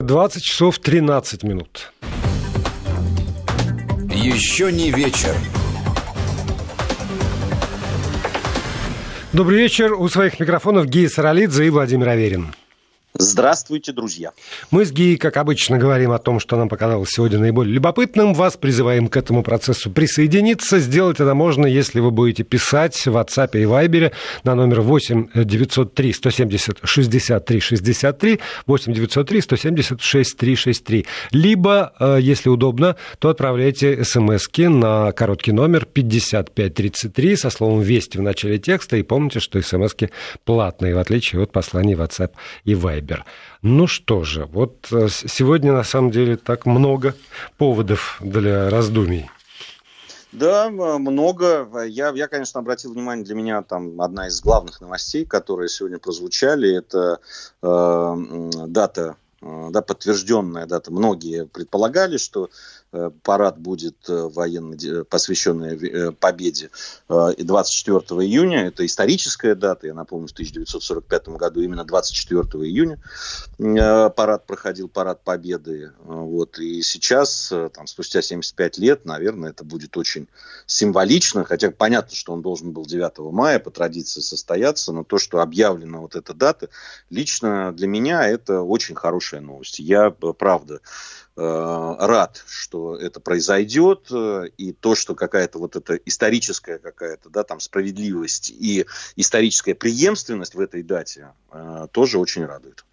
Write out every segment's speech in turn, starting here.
20 часов 13 минут. Еще не вечер. Добрый вечер. У своих микрофонов Гия Саралидзе и Владимир Аверин. Здравствуйте, друзья. Мы с Гией, как обычно, говорим о том, что нам показалось сегодня наиболее любопытным. Вас призываем к этому процессу присоединиться. Сделать это можно, если вы будете писать в WhatsApp и Viber на номер 8 903 170 63 63 8 903 170 63 63. Либо, э, если удобно, то отправляйте смс на короткий номер 5533 со словом «Вести» в начале текста. И помните, что смс платные, в отличие от посланий WhatsApp и Viber. Вайбер. Ну что же, вот э, сегодня на самом деле так много поводов для раздумий. Да, много. Я, я, конечно, обратил внимание, для меня там одна из главных новостей, которые сегодня прозвучали, это э, дата э, да, подтвержденная дата. Многие предполагали, что парад будет э, военный, посвященный э, победе. И 24 июня, это историческая дата, я напомню, в 1945 году именно 24 июня парад проходил, парад победы. Вот. И сейчас, там, спустя 75 лет, наверное, это будет очень символично, хотя понятно, что он должен был 9 мая по традиции состояться, но то, что объявлена вот эта дата, лично для меня это очень хорошая новость. Я, правда, Э, рад, что это произойдет, э, и то, что какая-то вот эта историческая какая-то, да, там справедливость и историческая преемственность в этой дате э, тоже очень радует.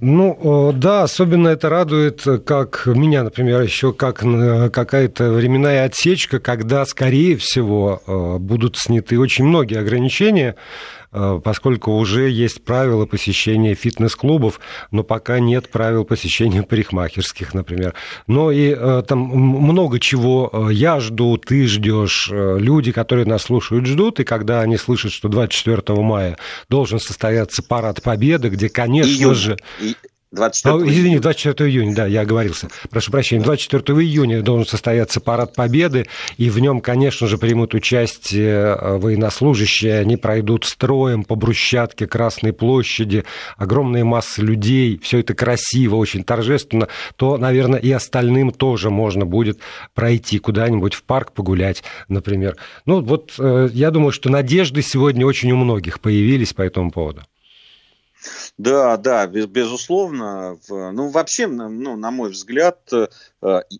Ну, да, особенно это радует, как меня, например, еще как какая-то временная отсечка, когда, скорее всего, будут сняты очень многие ограничения Э, поскольку уже есть правила посещения фитнес-клубов, но пока нет правил посещения парикмахерских, например. Но и э, там много чего э, я жду, ты ждешь, люди, которые нас слушают, ждут, и когда они слышат, что 24 мая должен состояться парад Победы, где, конечно Июнь. же... 24 а, извини, 24 июня, да, я оговорился. Прошу прощения. 24 июня должен состояться парад Победы, и в нем, конечно же, примут участие э, военнослужащие. Они пройдут строем по брусчатке Красной площади, огромные массы людей. Все это красиво, очень торжественно. То, наверное, и остальным тоже можно будет пройти куда-нибудь в парк погулять, например. Ну, вот э, я думаю, что надежды сегодня очень у многих появились по этому поводу. Да, да, без, безусловно. Ну, вообще, ну, на мой взгляд, э,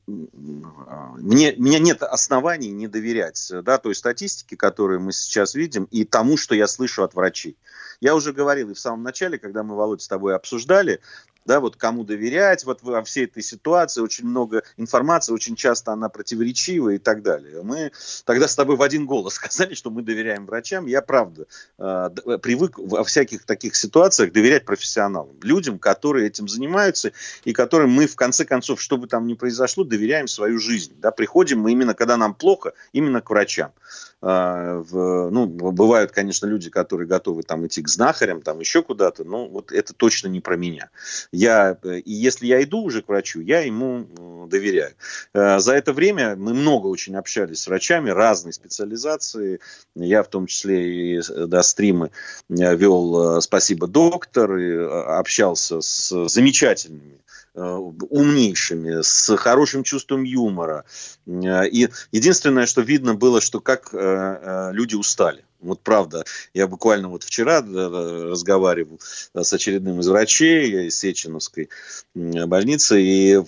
мне, мне нет оснований не доверять да, той статистике, которую мы сейчас видим, и тому, что я слышу от врачей. Я уже говорил и в самом начале, когда мы, Володь, с тобой обсуждали, да, вот кому доверять вот во всей этой ситуации, очень много информации, очень часто она противоречива и так далее. Мы тогда с тобой в один голос сказали, что мы доверяем врачам. Я, правда, э, привык во всяких таких ситуациях доверять профессионалам, людям, которые этим занимаются и которым мы, в конце концов, что бы там ни произошло, доверяем свою жизнь. Да, приходим мы именно, когда нам плохо, именно к врачам. А, в, ну, бывают, конечно, люди, которые готовы там идти к знахарям, там еще куда-то, но вот это точно не про меня. Я, и если я иду уже к врачу, я ему доверяю. А, за это время мы много очень общались с врачами разной специализации. Я в том числе и до стримы вел «Спасибо, доктор», и общался с замечательными Э, умнейшими, с хорошим чувством юмора. Э, и единственное, что видно было, что как э, люди устали. Вот правда, я буквально вот вчера разговаривал с очередным из врачей из Сеченовской больницы, и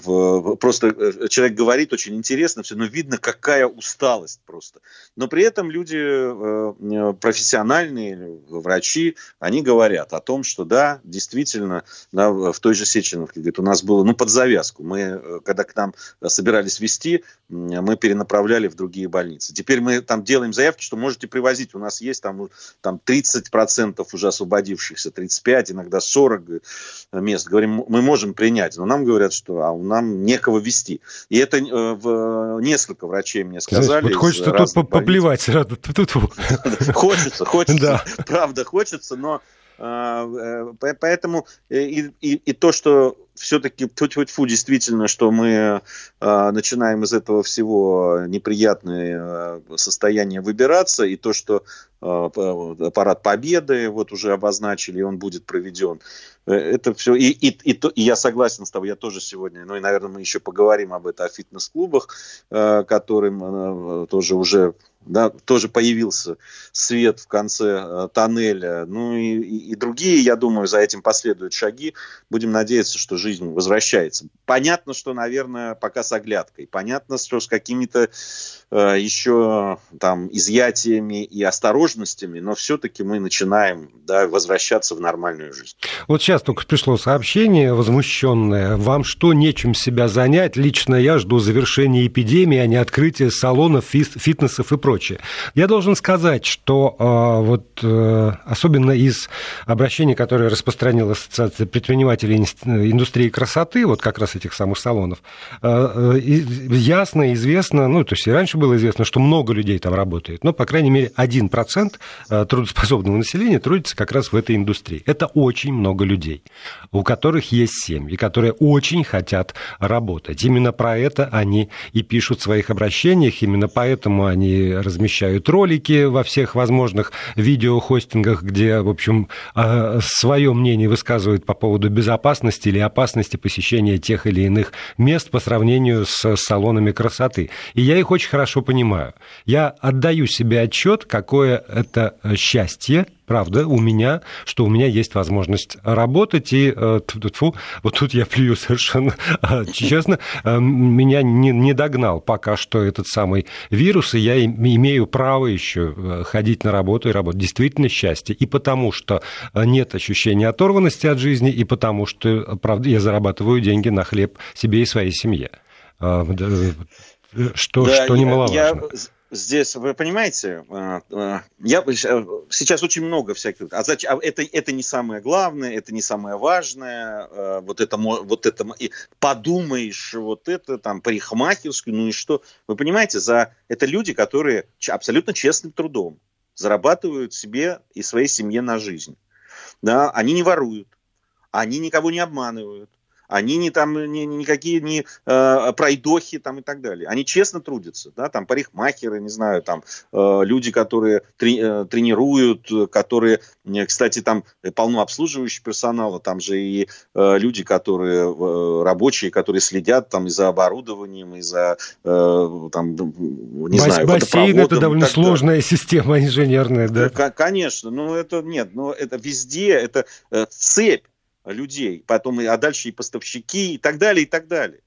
просто э, человек говорит очень интересно все, но видно, какая усталость просто. Но при этом люди э, профессиональные, врачи, они говорят о том, что да, действительно, в той же Сеченовке, говорит, у нас было, ну, под завязку. Мы, э, когда к нам собирались вести, мы перенаправляли в другие больницы. Теперь мы там делаем заявки, что можете привозить, у нас есть там, там 30% уже освободившихся, 35, иногда 40 мест. Говорим, мы можем принять, но нам говорят, что а нам некого вести. И это э, в, несколько врачей мне сказали. Знаете, вот хочется тут поплевать сразу. Хочется, хочется, правда хочется, но а, э, поэтому и, и, и то, что все-таки тьфу действительно, что мы э, начинаем из этого всего неприятное э, состояние выбираться, и то, что э, парад Победы вот уже обозначили, и он будет проведен, э, это все, и, и, и, и я согласен с тобой, я тоже сегодня, ну и, наверное, мы еще поговорим об этом, о фитнес-клубах, э, которым э, тоже уже да, тоже появился свет в конце э, тоннеля. Ну и, и, и другие, я думаю, за этим последуют шаги. Будем надеяться, что жизнь возвращается. Понятно, что, наверное, пока с оглядкой. Понятно, что с какими-то э, еще там изъятиями и осторожностями, но все-таки мы начинаем да, возвращаться в нормальную жизнь. Вот сейчас только пришло сообщение возмущенное. Вам что, нечем себя занять? Лично я жду завершения эпидемии, а не открытия салонов, фитнесов и прочее. Я должен сказать, что а, вот э, особенно из обращений, которые распространила Ассоциация предпринимателей индустрии красоты, вот как раз этих самых салонов, э, э, ясно, известно, ну, то есть и раньше было известно, что много людей там работает, но, по крайней мере, 1% трудоспособного населения трудится как раз в этой индустрии. Это очень много людей, у которых есть семьи, которые очень хотят работать. Именно про это они и пишут в своих обращениях, именно поэтому они размещают ролики во всех возможных видеохостингах, где, в общем, свое мнение высказывают по поводу безопасности или опасности посещения тех или иных мест по сравнению с салонами красоты. И я их очень хорошо понимаю. Я отдаю себе отчет, какое это счастье правда, у меня, что у меня есть возможность работать, и э, тьфу, вот тут я плюю совершенно а, честно, э, меня не, не догнал пока что этот самый вирус, и я имею право еще э, ходить на работу и работать. Действительно счастье. И потому что нет ощущения оторванности от жизни, и потому что, правда, я зарабатываю деньги на хлеб себе и своей семье. Что, да, что немаловажно. Я здесь, вы понимаете, э, э, я, сейчас очень много всяких, а, зачем, а это, это не самое главное, это не самое важное, вот это, вот это, и подумаешь, вот это там парикмахерскую, ну и что, вы понимаете, за, это люди, которые абсолютно честным трудом зарабатывают себе и своей семье на жизнь, да, они не воруют, они никого не обманывают, они не там не, никакие не э, пройдохи там и так далее. Они честно трудятся, да, там парикмахеры, не знаю, там э, люди, которые трени, э, тренируют, которые, кстати, там полно обслуживающего персонала, там же и э, люди, которые э, рабочие, которые следят там и за оборудованием, и за э, там не Бас- знаю, бассейн это довольно сложная система инженерная, да? Конечно, но это нет, но это везде это э, цепь людей, потом, а дальше и поставщики и так далее, и так далее.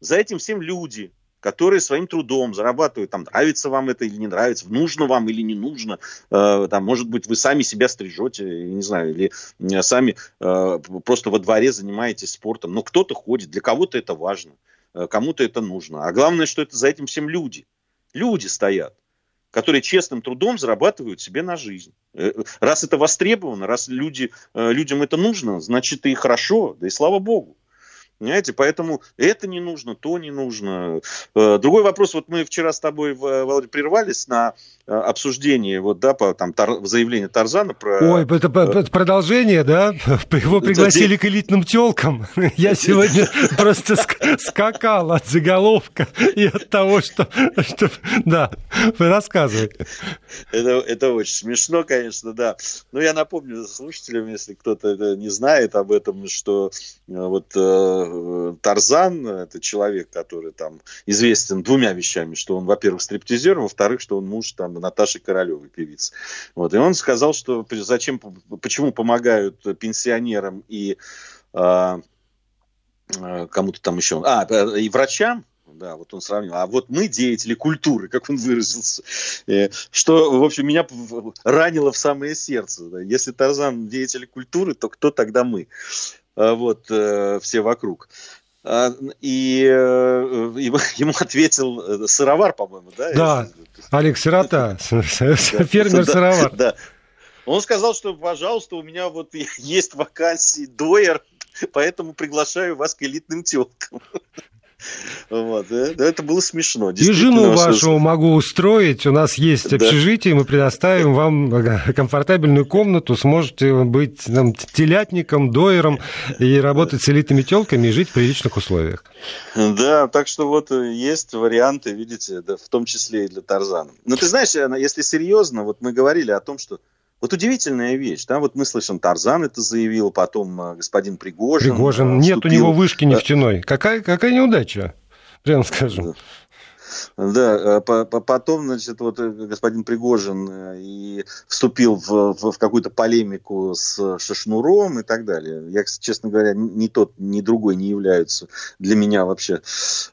За этим всем люди, которые своим трудом зарабатывают, там, нравится вам это или не нравится, нужно вам или не нужно, э, там, может быть, вы сами себя стрижете, не знаю, или э, сами э, просто во дворе занимаетесь спортом, но кто-то ходит, для кого-то это важно, э, кому-то это нужно. А главное, что это за этим всем люди. Люди стоят которые честным трудом зарабатывают себе на жизнь. Э, раз это востребовано, раз люди, э, людям это нужно, значит и хорошо, да и слава богу. Понимаете, поэтому это не нужно, то не нужно. Э, другой вопрос, вот мы вчера с тобой, Володя, прервались на Э, обсуждение вот, да, по там, тар, заявление Тарзана про... Ой, это, это продолжение, да? Его пригласили к элитным телкам. Я сегодня просто скакал от заголовка и от того, что... что... Да, рассказывай. Это, это очень смешно, конечно, да. Но я напомню слушателям, если кто-то не знает об этом, что э, вот э, Тарзан, это человек, который там известен двумя вещами, что он, во-первых, стриптизер, во-вторых, что он муж там Наташи Королевой, певицы. Вот. И он сказал, что зачем, почему помогают пенсионерам и э, кому-то там еще, а, и врачам, да, вот он сравнил. А вот мы деятели культуры, как он выразился, э, что, в общем, меня ранило в самое сердце. Если Тарзан деятели культуры, то кто тогда мы? А вот э, все вокруг. А, и э, ему ответил э, сыровар, по-моему, да? Да, Олег Сирота, фермер-сыровар. Да. Он сказал, что, пожалуйста, у меня вот есть вакансии дойер, поэтому приглашаю вас к элитным телкам. Вот, это было смешно. И жену вашу могу устроить. У нас есть общежитие, мы предоставим вам э, комфортабельную комнату. Сможете быть там, телятником, дойером и работать с элитными телками и жить в приличных условиях. Да, так что вот э, есть варианты, видите, в том числе и для Тарзана. Но ты знаешь, если серьезно, вот мы говорили о том, что вот удивительная вещь, да, вот мы слышим, Тарзан это заявил, потом э, господин Пригожин. Пригожин, нет вступил... у него вышки нефтяной. Какая, какая неудача, прямо скажем. Да, э, потом, значит, вот э, господин Пригожин э, и вступил в, в, в какую-то полемику с Шашнуром и так далее. Я, честно говоря, ни тот, ни другой не являются для меня вообще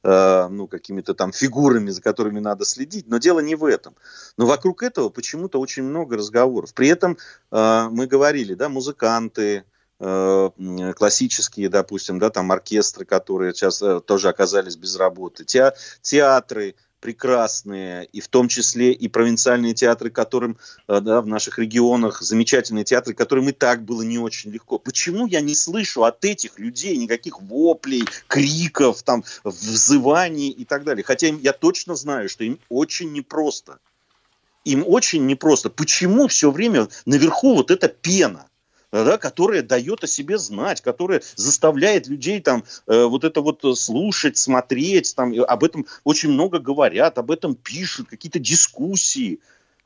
э, ну, какими-то там фигурами, за которыми надо следить. Но дело не в этом. Но вокруг этого почему-то очень много разговоров. При этом э, мы говорили, да, музыканты, классические, допустим, да, там оркестры, которые сейчас тоже оказались без работы, те, театры, прекрасные, и в том числе и провинциальные театры, которым э, да, в наших регионах, замечательные театры, которым и так было не очень легко. Почему я не слышу от этих людей никаких воплей, криков, там, взываний и так далее? Хотя я точно знаю, что им очень непросто. Им очень непросто. Почему все время наверху вот эта пена? Да, которая дает о себе знать, которая заставляет людей там э, вот это вот слушать, смотреть, там об этом очень много говорят, об этом пишут, какие-то дискуссии.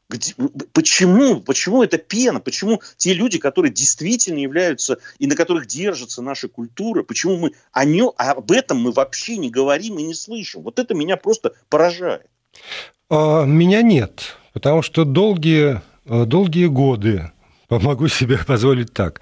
Где, почему? Почему это пена? Почему те люди, которые действительно являются и на которых держится наша культура, почему мы о нем, об этом мы вообще не говорим и не слышим? Вот это меня просто поражает. А, меня нет, потому что долгие, э, долгие годы Могу себе позволить так.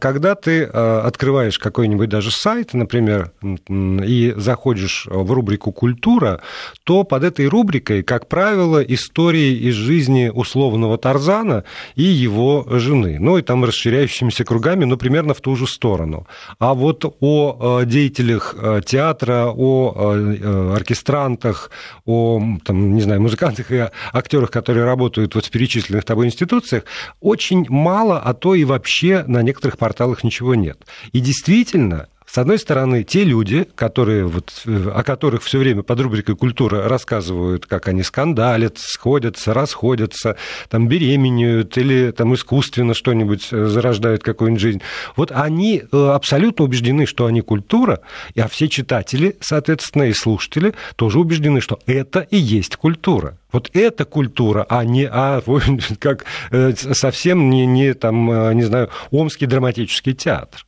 Когда ты э, открываешь какой-нибудь даже сайт, например, и заходишь в рубрику «Культура», то под этой рубрикой, как правило, истории из жизни условного Тарзана и его жены. Ну и там расширяющимися кругами, но примерно в ту же сторону. А вот о э, деятелях театра, о оркестрантах, о, там, не знаю, музыкантах и актерах, которые работают вот в перечисленных тобой институциях, очень мало, а то и вообще на некоторых порталах ничего нет. И действительно, с одной стороны, те люди, которые, вот, о которых все время под рубрикой «Культура» рассказывают, как они скандалят, сходятся, расходятся, там, беременеют или там, искусственно что-нибудь э, зарождают, какую-нибудь жизнь, вот они э, абсолютно убеждены, что они культура, а все читатели, соответственно, и слушатели тоже убеждены, что это и есть культура. Вот это культура, а не а, как э, совсем не, не, там, не знаю, Омский драматический театр.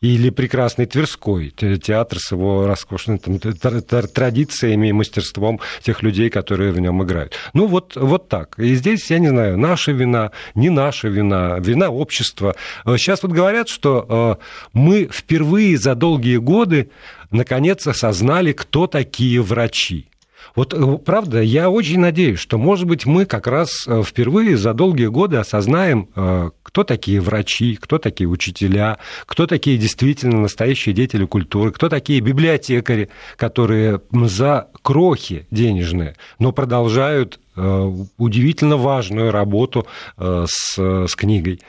Или прекрасный Тверской театр с его роскошными там, традициями и мастерством тех людей, которые в нем играют. Ну, вот, вот так. И здесь, я не знаю, наша вина, не наша вина, вина общества. Сейчас вот говорят, что э, мы впервые за долгие годы наконец осознали, кто такие врачи. Вот э, правда, я очень надеюсь, что, может быть, мы как раз э, впервые за долгие годы осознаем, э, кто такие врачи, кто такие учителя, кто такие действительно настоящие деятели культуры, кто такие библиотекари, которые за крохи денежные, но продолжают удивительно важную работу с, с книгой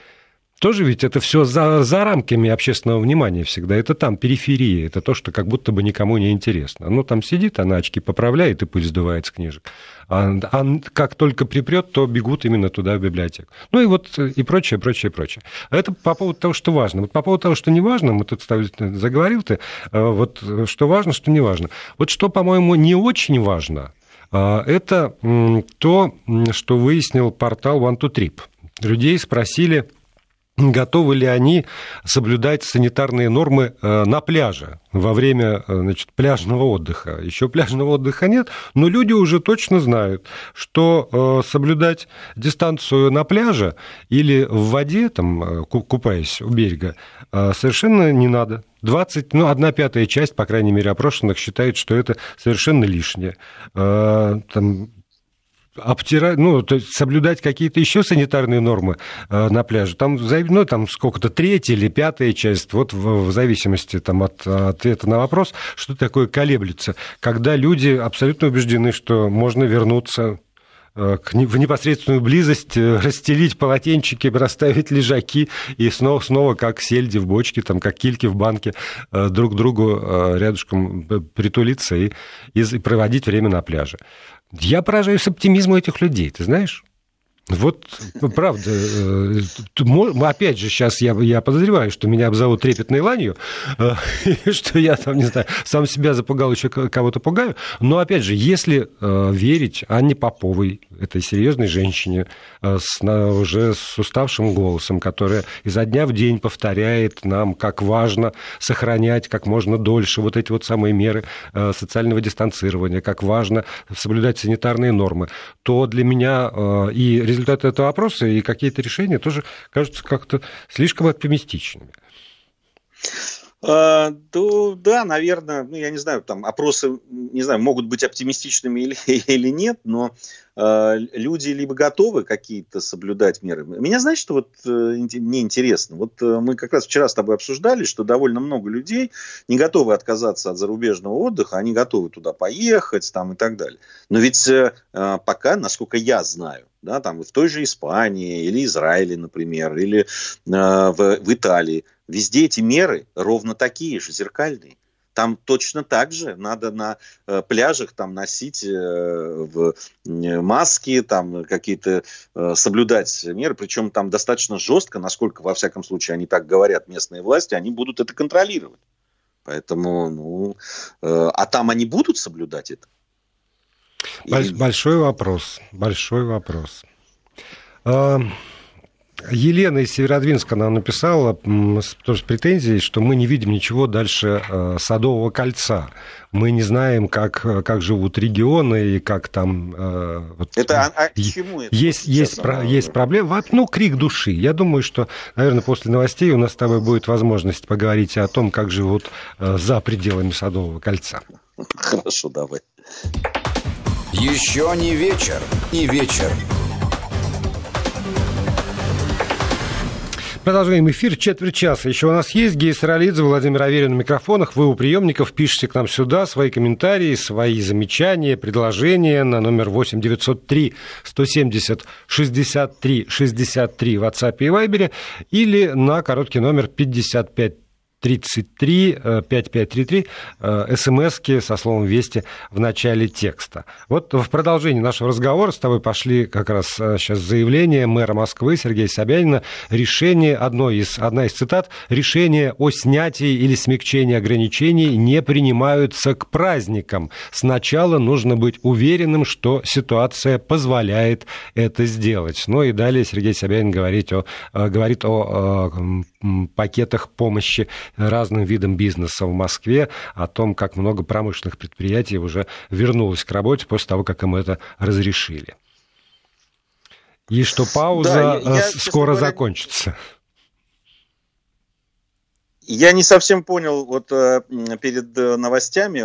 тоже ведь это все за, за рамками общественного внимания всегда. Это там периферия, это то, что как будто бы никому не интересно. Ну, там сидит, она очки поправляет и пыль сдувает с книжек. А, а как только припрет, то бегут именно туда, в библиотеку. Ну и вот и прочее, прочее, прочее. Это по поводу того, что важно. Вот по поводу того, что не важно, мы тут заговорил ты, э, вот что важно, что не важно. Вот что, по-моему, не очень важно, э, это то, что выяснил портал One2Trip. Людей спросили, готовы ли они соблюдать санитарные нормы э, на пляже во время э, значит, пляжного отдыха. Еще пляжного отдыха нет, но люди уже точно знают, что э, соблюдать дистанцию на пляже или в воде, там, купаясь у берега, совершенно не надо. 20, ну, одна пятая часть, по крайней мере, опрошенных считает, что это совершенно лишнее. Там, обтирать, ну, то есть соблюдать какие-то еще санитарные нормы э, на пляже. Там, ну, там сколько-то третья или пятая часть, вот в, в зависимости там, от ответа на вопрос, что такое колеблется. Когда люди абсолютно убеждены, что можно вернуться в непосредственную близость расстелить полотенчики, расставить лежаки и снова-снова, как сельди в бочке, там, как кильки в банке, друг к другу рядышком притулиться и, и проводить время на пляже. Я поражаюсь оптимизму этих людей, ты знаешь? Вот, правда, э, опять же, сейчас я, я подозреваю, что меня обзовут трепетной ланью, э, что я там, не знаю, сам себя запугал, еще кого-то пугаю. Но, опять же, если э, верить Анне Поповой, этой серьезной женщине, с, уже с уставшим голосом, которая изо дня в день повторяет нам, как важно сохранять как можно дольше вот эти вот самые меры социального дистанцирования, как важно соблюдать санитарные нормы, то для меня и результаты этого опроса и какие-то решения тоже кажутся как-то слишком оптимистичными. А, да, наверное, ну, я не знаю, там опросы, не знаю, могут быть оптимистичными или, или нет, но люди либо готовы какие-то соблюдать меры. Меня, знаешь, что вот э, мне интересно? Вот э, мы как раз вчера с тобой обсуждали, что довольно много людей не готовы отказаться от зарубежного отдыха, они готовы туда поехать там и так далее. Но ведь э, пока, насколько я знаю, да, там в той же Испании или Израиле, например, или э, в, в Италии, Везде эти меры ровно такие же, зеркальные. Там точно так же надо на э, пляжах там носить э, в, э, маски, там какие-то э, соблюдать меры, причем там достаточно жестко, насколько во всяком случае они так говорят местные власти, они будут это контролировать. Поэтому, ну, э, а там они будут соблюдать это? Большой вопрос, большой вопрос. Елена из Северодвинска нам написала тоже с претензией, что мы не видим ничего дальше э, Садового кольца. Мы не знаем, как, как живут регионы и как там... Э, вот, это а, а чему это? Есть, есть, про, есть проблема. Ну, крик души. Я думаю, что, наверное, после новостей у нас с тобой будет возможность поговорить о том, как живут э, за пределами Садового кольца. Хорошо, давай. Еще не вечер. Не вечер. Продолжаем эфир. Четверть часа. Еще у нас есть Гей Саралидзе, Владимир Аверин на микрофонах. Вы у приемников пишите к нам сюда свои комментарии, свои замечания, предложения на номер 8 903 170 63 63 в WhatsApp и Viber или на короткий номер 55 33 5533 смски со словом «Вести» в начале текста. Вот в продолжении нашего разговора с тобой пошли как раз сейчас э, заявление мэра Москвы Сергея Собянина. Решение, одно из, одна из цитат, решение о снятии или смягчении ограничений не принимаются к праздникам. Сначала нужно быть уверенным, что ситуация позволяет это сделать. Ну и далее Сергей Собянин говорит о, э, говорит о э, пакетах помощи разным видам бизнеса в Москве, о том, как много промышленных предприятий уже вернулось к работе после того, как им это разрешили. И что пауза да, я, я, скоро говоря, закончится. Я не совсем понял, вот э, перед э, новостями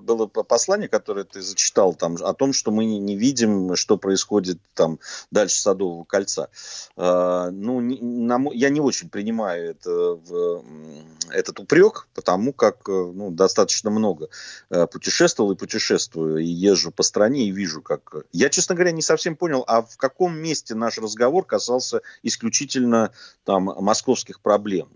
было послание, которое ты зачитал там о том, что мы не видим, что происходит там дальше Садового кольца. Э, ну, я не очень принимаю это, этот упрек, потому как ну, достаточно много путешествовал и путешествую, и езжу по стране и вижу, как... Я, честно говоря, не совсем понял, а в каком месте наш разговор касался исключительно там московских проблем?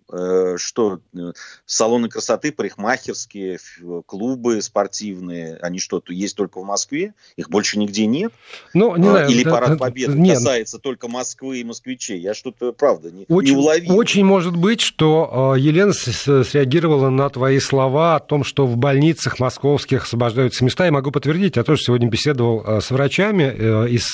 Что что э, салоны красоты, парикмахерские, клубы спортивные, они что, есть только в Москве? Их больше нигде нет? Ну, не а, знаю, Или да, парад победы нет. касается только Москвы и москвичей? Я что-то, правда, не, очень, не уловил. Очень может быть, что э, Елена среагировала на твои слова о том, что в больницах московских освобождаются места. Я могу подтвердить, я тоже сегодня беседовал э, с врачами из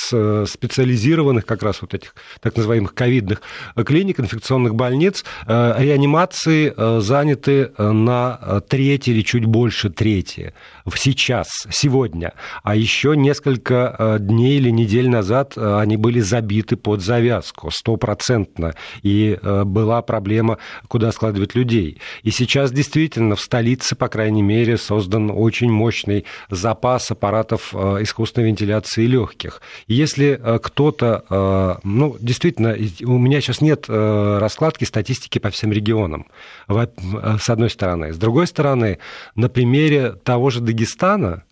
специализированных как раз вот этих так называемых ковидных клиник, инфекционных больниц, реанимации Э, заняты э, на э, треть или чуть больше трети сейчас, сегодня. А еще несколько дней или недель назад они были забиты под завязку, стопроцентно. И была проблема, куда складывать людей. И сейчас действительно в столице, по крайней мере, создан очень мощный запас аппаратов искусственной вентиляции легких. если кто-то, ну, действительно, у меня сейчас нет раскладки статистики по всем регионам с одной стороны. С другой стороны, на примере того же Дагестана, э,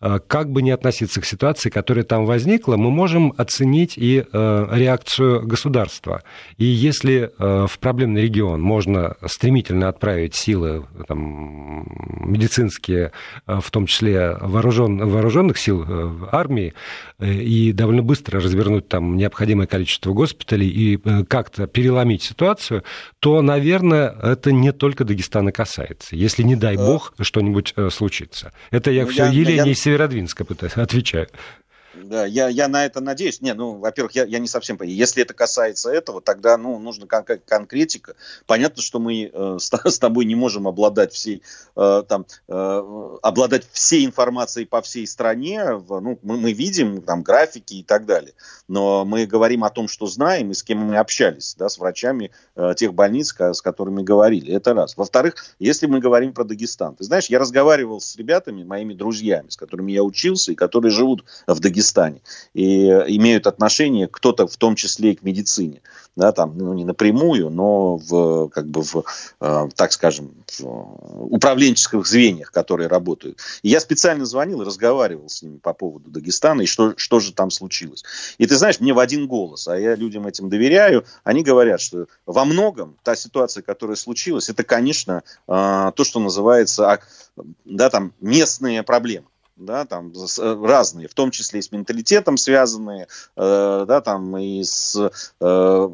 как бы не относиться к ситуации, которая там возникла, мы можем оценить и реакцию государства. И если в проблемный регион можно стремительно отправить силы там, медицинские, в том числе вооружен, вооруженных сил армии, и довольно быстро развернуть там необходимое количество госпиталей и как-то переломить ситуацию, то, наверное, это не только Дагестана касается. Если, не дай бог, что-нибудь случится. Это я ну, все Елене я... Северодвинска отвечаю. Да, я, я на это надеюсь. Не, ну, во-первых, я, я не совсем понимаю. Если это касается этого, тогда, ну, нужна кон- конкретика. Понятно, что мы э, с, с тобой не можем обладать всей, э, там, э, обладать всей информацией по всей стране. В, ну, мы, мы видим там графики и так далее. Но мы говорим о том, что знаем и с кем мы общались, да, с врачами э, тех больниц, с которыми говорили. Это раз. Во-вторых, если мы говорим про Дагестан. Ты знаешь, я разговаривал с ребятами, моими друзьями, с которыми я учился и которые живут в Дагестане Дагестане и имеют отношение кто-то в том числе и к медицине, да, там, ну, не напрямую, но в, как бы в, э, так скажем, в управленческих звеньях, которые работают. И я специально звонил и разговаривал с ними по поводу Дагестана и что, что же там случилось. И ты знаешь, мне в один голос, а я людям этим доверяю, они говорят, что во многом та ситуация, которая случилась, это, конечно, э, то, что называется, а, да, там, местные проблемы да, там э, разные, в том числе и с менталитетом связанные, э, да, там и с, э,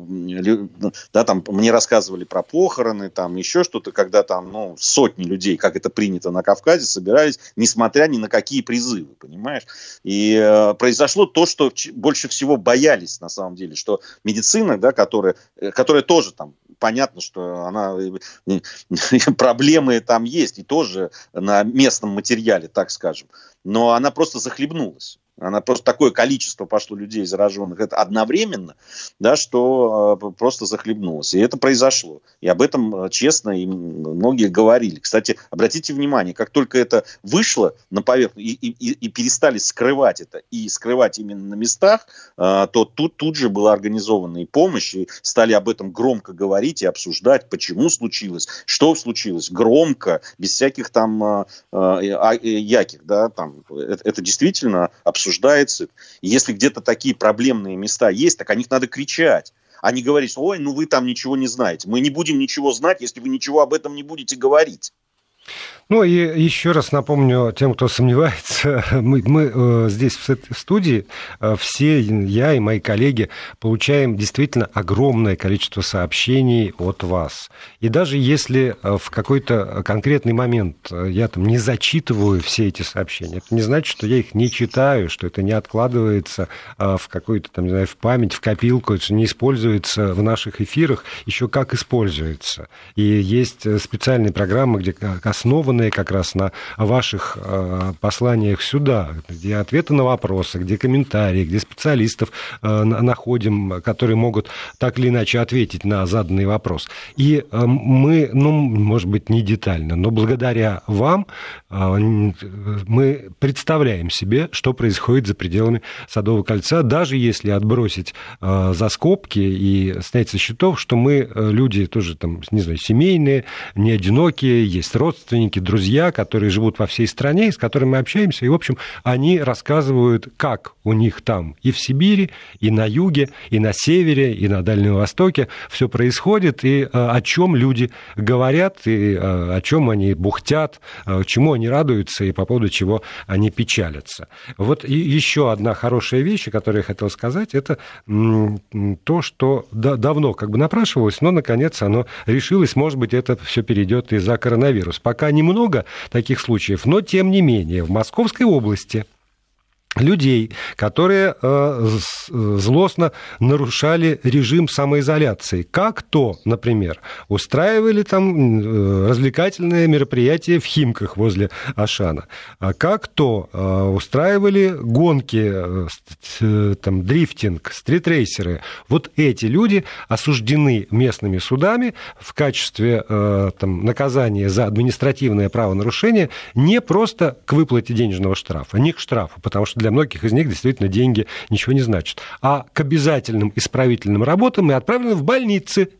да, там мне рассказывали про похороны, там еще что-то, когда там, ну, сотни людей, как это принято на Кавказе, собирались, несмотря ни на какие призывы, понимаешь? И э, произошло то, что больше всего боялись, на самом деле, что медицина, да, которая, э, которая тоже там понятно, что она э, проблемы там есть, и тоже на местном материале, так скажем. Но она просто захлебнулась. Она просто такое количество пошло людей зараженных это одновременно, да, что э, просто захлебнулось. И это произошло. И об этом э, честно и многие говорили. Кстати, обратите внимание, как только это вышло на поверхность и, и, и перестали скрывать это, и скрывать именно на местах, э, то тут, тут же была организована и помощь, и стали об этом громко говорить и обсуждать, почему случилось, что случилось, громко, без всяких там э, яких, да, там, это, это действительно обсуждается обсуждается. Если где-то такие проблемные места есть, так о них надо кричать а не говорить, ой, ну вы там ничего не знаете. Мы не будем ничего знать, если вы ничего об этом не будете говорить. Ну и еще раз напомню тем, кто сомневается, мы, мы э, здесь в студии э, все, я и мои коллеги, получаем действительно огромное количество сообщений от вас. И даже если э, в какой-то конкретный момент я там не зачитываю все эти сообщения, это не значит, что я их не читаю, что это не откладывается в какую-то там, не знаю, в память, в копилку, это не используется в наших эфирах, еще как используется. И есть специальные программы, где основанные как раз на ваших э, посланиях сюда, где ответы на вопросы, где комментарии, где специалистов э, находим, которые могут так или иначе ответить на заданный вопрос. И э, мы, ну, может быть, не детально, но благодаря вам мы представляем себе, что происходит за пределами Садового кольца, даже если отбросить за скобки и снять со счетов, что мы люди тоже там, не знаю, семейные, не одинокие, есть родственники, друзья, которые живут во всей стране, с которыми мы общаемся, и, в общем, они рассказывают, как у них там и в Сибири, и на юге, и на севере, и на Дальнем Востоке все происходит, и э, о чем люди говорят, и э, о чем они бухтят, э, чему они радуются, и по поводу чего они печалятся. Вот и еще одна хорошая вещь, которую я хотел сказать, это то, что давно как бы напрашивалось, но, наконец, оно решилось, может быть, это все перейдет из-за коронавируса. Пока немного много таких случаев, но тем не менее в Московской области людей, которые э, злостно нарушали режим самоизоляции. Как то, например, устраивали там э, развлекательные мероприятия в Химках возле Ашана. А как то э, устраивали гонки, там, дрифтинг, стритрейсеры. Вот эти люди осуждены местными судами в качестве там, наказания за административное правонарушение не просто к выплате денежного штрафа, не к штрафу, потому что для многих из них действительно деньги ничего не значат, а к обязательным исправительным работам и отправлены в больницы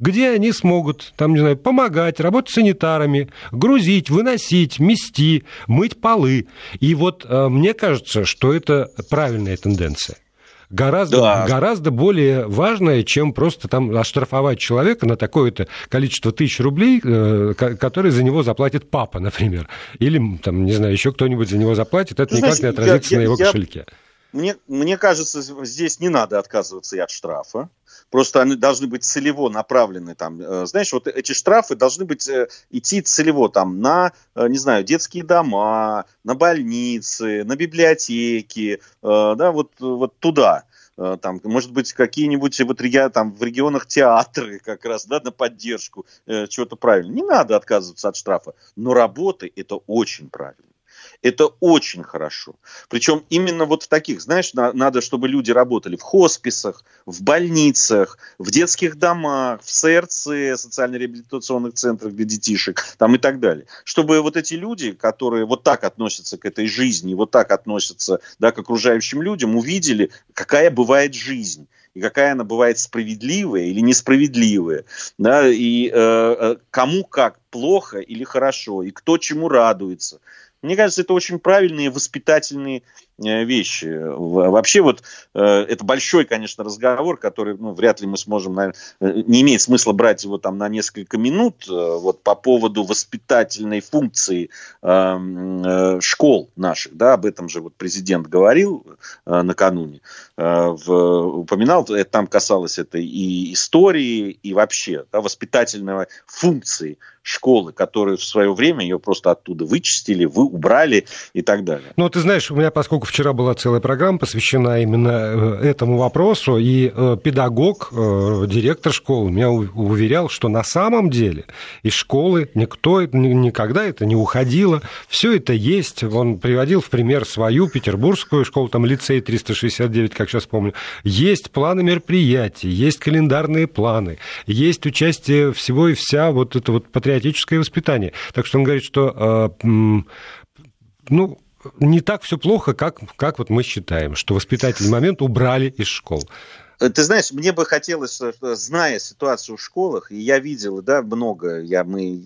где они смогут, там, не знаю, помогать, работать санитарами, грузить, выносить, мести, мыть полы. И вот э, мне кажется, что это правильная тенденция гораздо, да. гораздо более важное, чем просто там оштрафовать человека на такое-то количество тысяч рублей, э, которые за него заплатит папа, например. Или, там, не знаю, еще кто-нибудь за него заплатит, это Ты никак знаешь, не отразится я, на его я, кошельке. Мне, мне кажется, здесь не надо отказываться и от штрафа. Просто они должны быть целево направлены. Там, э, знаешь, вот эти штрафы должны быть э, идти целево там, на, э, не знаю, детские дома, на больницы, на библиотеки, да, вот, вот туда там, может быть, какие-нибудь вот там, в регионах театры как раз, да, на поддержку э, чего-то правильно. Не надо отказываться от штрафа, но работы это очень правильно. Это очень хорошо. Причем именно вот в таких, знаешь, на, надо, чтобы люди работали в хосписах, в больницах, в детских домах, в СРЦ, социально-реабилитационных центрах для детишек, там и так далее. Чтобы вот эти люди, которые вот так относятся к этой жизни, вот так относятся да, к окружающим людям, увидели, какая бывает жизнь и какая она бывает справедливая или несправедливая, да, и э, э кому как плохо или хорошо, и кто чему радуется. Мне кажется, это очень правильные воспитательные вещи. Вообще вот э, это большой, конечно, разговор, который ну, вряд ли мы сможем, наверное, э, не имеет смысла брать его там на несколько минут вот по поводу воспитательной функции эм, школ наших, да, об этом же вот президент говорил накануне, упоминал, это там касалось это и истории, и вообще да, воспитательной функции школы, которые в свое время ее просто оттуда вычистили, вы убрали и так далее. Ну, ты знаешь, у меня, поскольку поскольку вчера была целая программа, посвящена именно э, этому вопросу, и э, педагог, э, директор школы меня уверял, что на самом деле из школы никто никогда это не уходило, все это есть. Он приводил в пример свою петербургскую школу, там лицей 369, как сейчас помню. Есть планы мероприятий, есть календарные планы, есть участие всего и вся вот это вот патриотическое воспитание. Так что он говорит, что ну, не так все плохо, как, как вот мы считаем, что воспитательный момент убрали из школ. Э, ты знаешь, мне бы хотелось, э, зная ситуацию в школах, и я видел, да, много, я, мы,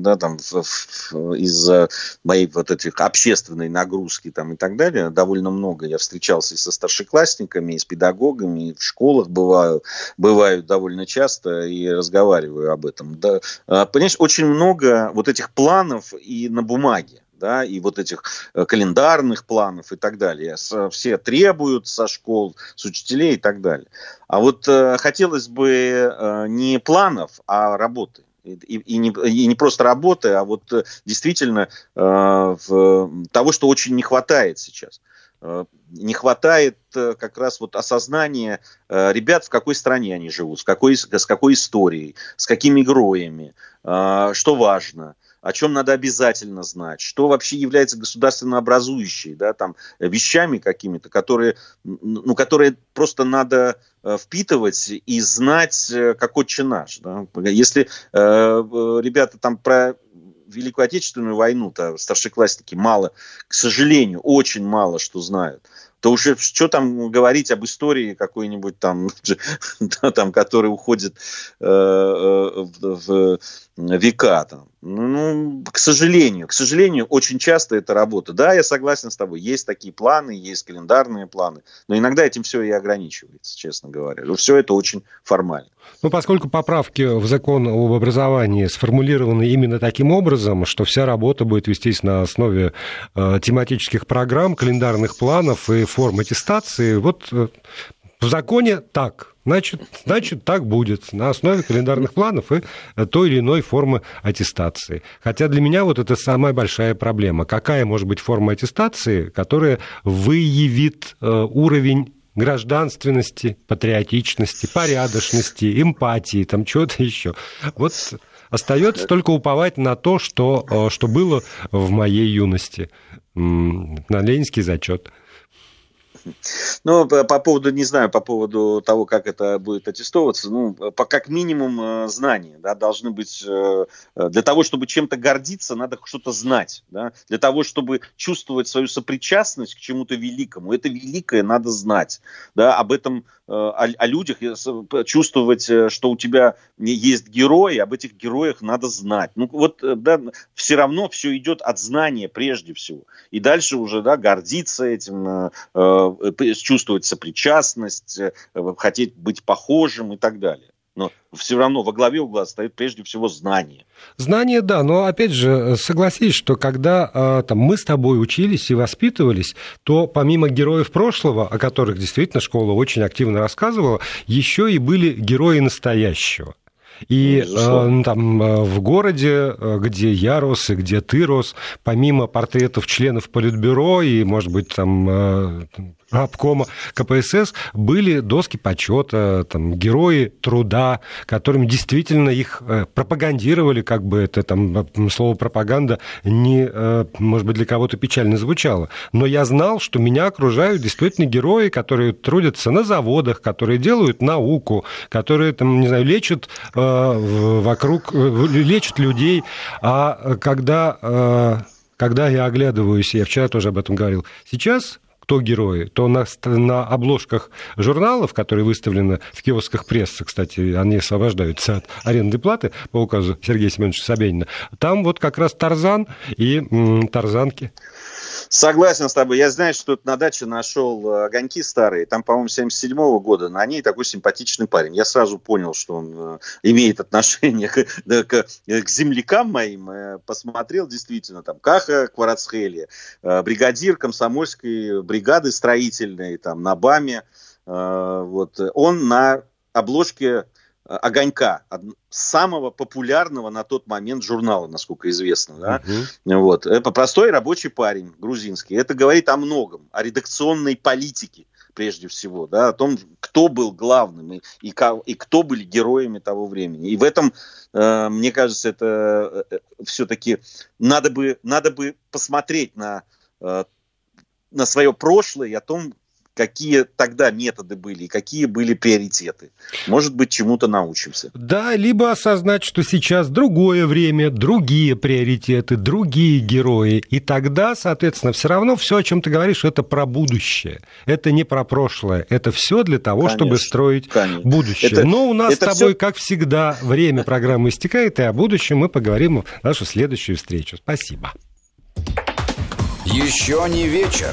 да, там, из-за моей вот этих общественной нагрузки там и так далее, довольно много я встречался и со старшеклассниками, и с педагогами, и в школах бываю, бываю довольно часто и разговариваю об этом. Да, а, понимаешь, очень много вот этих планов и на бумаге да, и вот этих э, календарных планов и так далее. Все требуют со школ, с учителей и так далее. А вот э, хотелось бы э, не планов, а работы. И, и, не, и не просто работы, а вот э, действительно э, в, того, что очень не хватает сейчас. Э, не хватает э, как раз вот осознания э, ребят, в какой стране они живут, с какой, с какой историей, с какими героями, э, что важно о чем надо обязательно знать, что вообще является государственно образующей, да, там, вещами какими-то, которые, ну, которые просто надо э, впитывать и знать, э, как отче наш. Да. Если э, ребята там про Великую Отечественную войну-то старшеклассники мало, к сожалению, очень мало что знают то уже что там говорить об истории какой-нибудь там, там который уходит э, в, в века. Там. Ну, к сожалению, к сожалению, очень часто это работа. Да, я согласен с тобой, есть такие планы, есть календарные планы, но иногда этим все и ограничивается, честно говоря. Все это очень формально. Ну, поскольку поправки в закон об образовании сформулированы именно таким образом, что вся работа будет вестись на основе э, тематических программ, календарных планов и форм аттестации, вот э, в законе так, Значит, значит, так будет на основе календарных планов и той или иной формы аттестации. Хотя для меня вот это самая большая проблема. Какая может быть форма аттестации, которая выявит э, уровень гражданственности, патриотичности, порядочности, эмпатии, там чего-то еще. Вот остается только уповать на то, что, э, что было в моей юности, на ленинский зачет. Ну, по поводу, не знаю, по поводу того, как это будет аттестовываться, ну, по, как минимум э, знания, да, должны быть, э, э, для того, чтобы чем-то гордиться, надо что-то знать, да, для того, чтобы чувствовать свою сопричастность к чему-то великому, это великое надо знать, да, об этом о, о людях, чувствовать, что у тебя есть герои, об этих героях надо знать. Ну вот, да, все равно все идет от знания прежде всего. И дальше уже, да, гордиться этим, чувствовать сопричастность, хотеть быть похожим и так далее но все равно во главе угла стоит прежде всего знание. Знание, да, но опять же, согласись, что когда а, там, мы с тобой учились и воспитывались, то помимо героев прошлого, о которых действительно школа очень активно рассказывала, еще и были герои настоящего. И э, там э, в городе, э, где я рос и где ты рос, помимо портретов членов Политбюро и, может быть, там обкома КПСС были доски почета, там, герои труда, которыми действительно их э, пропагандировали, как бы это там слово пропаганда не, э, может быть, для кого-то печально звучало. Но я знал, что меня окружают действительно герои, которые трудятся на заводах, которые делают науку, которые, там, не знаю, лечат э, вокруг, лечат людей. А когда когда я оглядываюсь, я вчера тоже об этом говорил, сейчас кто герои, то на, на обложках журналов, которые выставлены в киосках прессы, кстати, они освобождаются от аренды платы по указу Сергея Семеновича Собянина, там вот как раз Тарзан и м, Тарзанки. Согласен с тобой. Я, знаю, что на даче нашел э, огоньки старые. Там, по-моему, 77 -го года. На ней такой симпатичный парень. Я сразу понял, что он э, имеет отношение к, к, к землякам моим. Э, посмотрел действительно там Каха Кварацхели, бригадир комсомольской бригады строительной там на БАМе. Вот. Он на обложке огонька, самого популярного на тот момент журнала, насколько известно. Да? Угу. Вот. Это простой рабочий парень грузинский. Это говорит о многом, о редакционной политике прежде всего, да, о том, кто был главным и, и, и кто были героями того времени. И в этом, э, мне кажется, это э, э все-таки надо бы, надо бы посмотреть на, э, на свое прошлое и о том, какие тогда методы были и какие были приоритеты. Может быть, чему-то научимся. Да, либо осознать, что сейчас другое время, другие приоритеты, другие герои. И тогда, соответственно, все равно все, о чем ты говоришь, это про будущее. Это не про прошлое. Это все для того, конечно, чтобы строить конечно. будущее. Это, Но у нас с тобой, все... как всегда, время программы истекает, и о будущем мы поговорим в нашу следующую встречу. Спасибо. Еще не вечер.